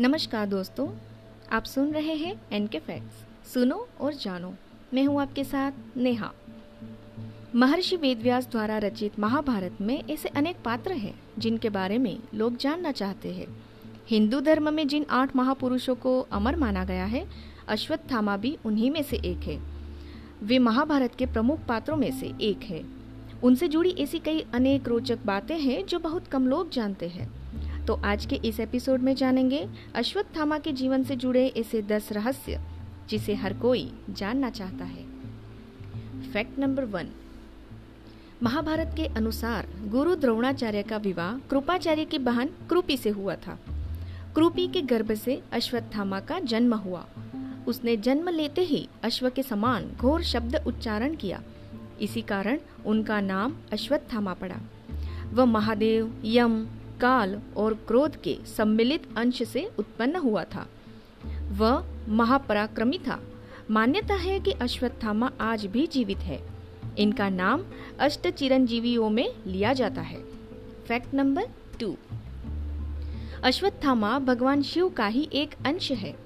नमस्कार दोस्तों, आप सुन रहे हैं एन के फैक्ट्स सुनो और जानो। मैं हूँ आपके साथ नेहा। महर्षि वेदव्यास द्वारा रचित महाभारत में ऐसे अनेक पात्र हैं, जिनके बारे में लोग जानना चाहते हैं। हिंदू धर्म में जिन आठ महापुरुषों को अमर माना गया है, अश्वत्थामा भी उन्हीं में से एक है। वे महाभारत के प्रमुख पात्रों में से एक है। उनसे जुड़ी ऐसी कई अनेक रोचक बातें हैं, जो बहुत कम लोग जानते हैं। तो आज के इस एपिसोड में जानेंगे अश्वत्थामा के जीवन से जुड़े ऐसे दस रहस्य, जिसे हर कोई जानना चाहता है। फैक्ट नंबर वन महाभारत के अनुसार गुरु द्रोणाचार्य का विवाह कृपाचार्य की बहन कृपी से हुआ था। कृपी के गर्भ से अश्वत्थामा का जन्म हुआ। उसने जन्म लेते ही अश्व के समान घोर शब्द उच्चारण किया। इसी कारण उनका नाम अश्वत्थामा पड़ा। वह महादेव, यम काल और क्रोध के सम्मिलित अंश से उत्पन्न हुआ था। वह महापराक्रमी था। मान्यता है कि अश्वत्थामा आज भी जीवित है। इनका नाम अष्ट चिरंजीवियों में लिया जाता है। Fact number two. अश्वत्थामा भगवान शिव का ही एक अंश है।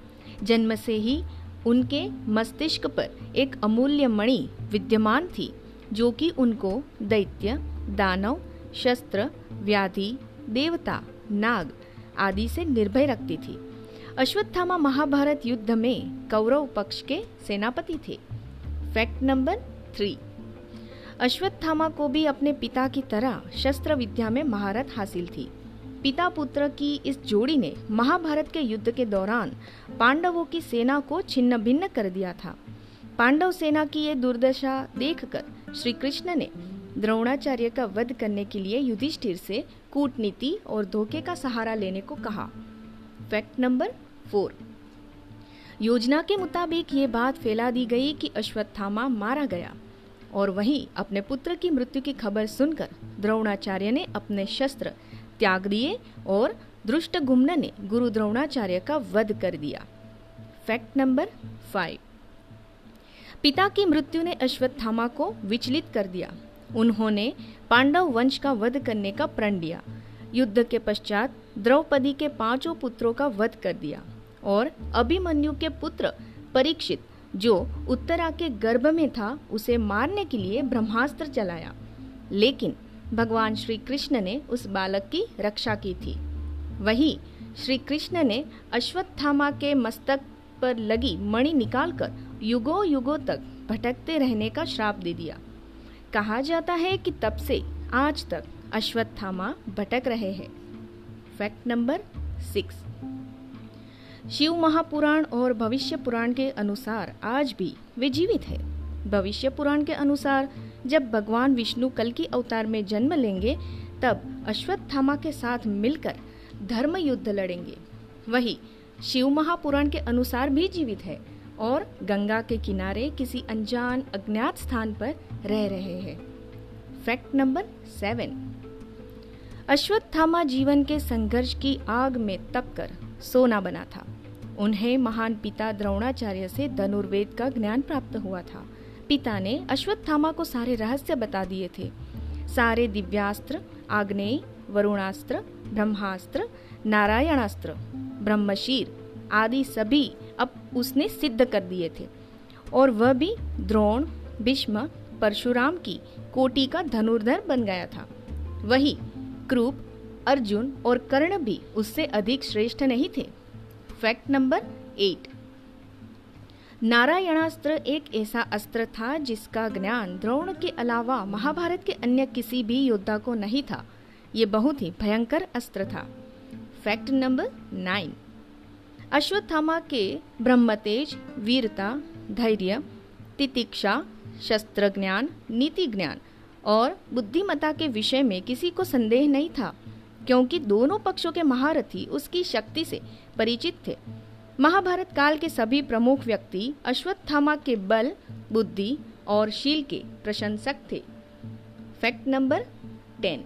जन्म से ही उनके मस्तिष्क पर एक अमूल्य मणि विद्यमान थी, जो कि उनको दैत्य, दानव, शस्त्र, व्याधि देवता, नाग आदि से निर्भय रखती थी। अश्वत्थामा महाभारत युद्ध में कौरव पक्ष के सेनापति थे। Fact number three. अश्वत्थामा को भी अपने पिता की तरह शस्त्र विद्या में महारत हासिल थी। पिता पुत्र की इस जोड़ी ने महाभारत के युद्ध के दौरान पांडवों की सेना को छिन्न भिन्न कर दिया था। पांडव सेना की ये दुर्दशा देखकर श्री कृष्ण ने द्रोणाचार्य का वध करने के लिए युधिष्ठिर से कूटनीति और धोखे का सहारा लेने को कहा। फैक्ट नंबर फोर योजना के मुताबिक ये बात फैला दी गई कि अश्वत्थामा मारा गया और वहीं अपने पुत्र की मृत्यु की खबर सुनकर द्रोणाचार्य ने अपने शस्त्र त्याग दिए और दृष्ट गुम्न ने गुरु द्रोणाचार्य का वध कर दिया। फैक्ट नंबर फाइव पिता की मृत्यु ने अश्वत्थामा को विचलित कर दिया। उन्होंने पांडव वंश का वध करने का प्रण लिया। युद्ध के पश्चात द्रौपदी के पाँचों पुत्रों का वध कर दिया और अभिमन्यु के पुत्र परीक्षित, जो उत्तरा के गर्भ में था, उसे मारने के लिए ब्रह्मास्त्र चलाया। लेकिन भगवान श्री कृष्ण ने उस बालक की रक्षा की थी। वही श्री कृष्ण ने अश्वत्थामा के मस्तक पर लगी मणि निकालकर युगों युगों तक भटकते रहने का श्राप दे दिया। कहा जाता है कि तब से आज तक अश्वत्थामा भटक रहे हैं। Fact number six. Shiv Mahapuran और भविष्य पुराण के अनुसार आज भी वे जीवित है। भविष्य पुराण के अनुसार जब भगवान विष्णु कल की अवतार में जन्म लेंगे, तब अश्वत्थामा के साथ मिलकर धर्म युद्ध लड़ेंगे। वही शिव महापुराण के अनुसार भी जीवित है। और गंगा के किनारे किसी अनजान अज्ञात स्थान पर रह रहे हैं। फैक्ट नंबर सेवन अश्वत्थामा जीवन के संघर्ष की आग में तपकर सोना बना था। उन्हें महान पिता द्रोणाचार्य से धनुर्वेद का ज्ञान प्राप्त हुआ था। पिता ने अश्वत्थामा को सारे रहस्य बता दिए थे। सारे दिव्यास्त्र, आग्नेय, वरुणास्त्र, ब्रह्मास्त्र, नारायणास्त्र, ब्रह्मशीर आदि सभी अब उसने सिद्ध कर दिए थे। और वह भी द्रोण, भीष्म, परशुराम की कोटि का धनुर्धर बन गया था। वही क्रूप, अर्जुन और कर्ण भी उससे अधिक श्रेष्ठ नहीं थे। Fact number eight. नारायणास्त्र एक ऐसा अस्त्र था जिसका ज्ञान द्रोण के अलावा महाभारत के अन्य किसी भी योद्धा को नहीं था। ये बहुत ही भयंकर अस्त्र था। Fact number nine. अश्वत्थामा के ब्रह्मतेज, वीरता, धैर्य, तितिक्षा शस्त्र ज्ञान नीति ज्ञान और बुद्धिमता के विषय में किसी को संदेह नहीं था, क्योंकि दोनों पक्षों के महारथी उसकी शक्ति से परिचित थे। महाभारत काल के सभी प्रमुख व्यक्ति अश्वत्थामा के बल, बुद्धि और शील के प्रशंसक थे। Fact number ten.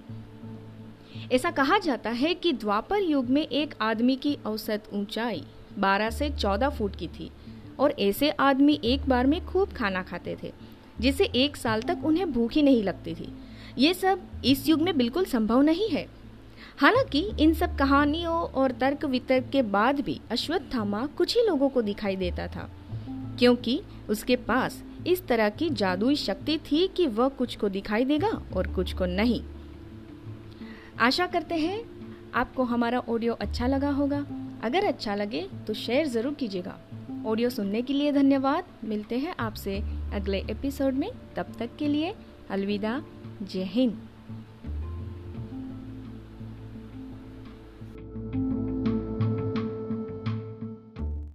ऐसा कहा जाता है कि द्वापर युग में एक आदमी की औसत ऊंचाई 12 से 14 फुट की थी और ऐसे आदमी एक बार में खूब खाना खाते थे, जिसे एक साल तक उन्हें भूख ही नहीं लगती थी। ये सब इस युग में बिल्कुल संभव नहीं है। हालाँकि इन सब कहानियों और तर्क वितर्क के बाद भी अश्वत्थामा कुछ ही लोगों को दिखाई देता था, क्योंकि उसके पास इस तरह की जादुई शक्ति थी कि वह कुछ को दिखाई देगा और कुछ को नहीं। आशा करते हैं, आपको हमारा ऑडियो अच्छा लगा होगा। अगर अच्छा लगे तो शेयर ज़रूर कीजिएगा। ऑडियो सुनने के लिए धन्यवाद। मिलते हैं आपसे अगले एपिसोड में। तब तक के लिए अलविदा। जय हिंद।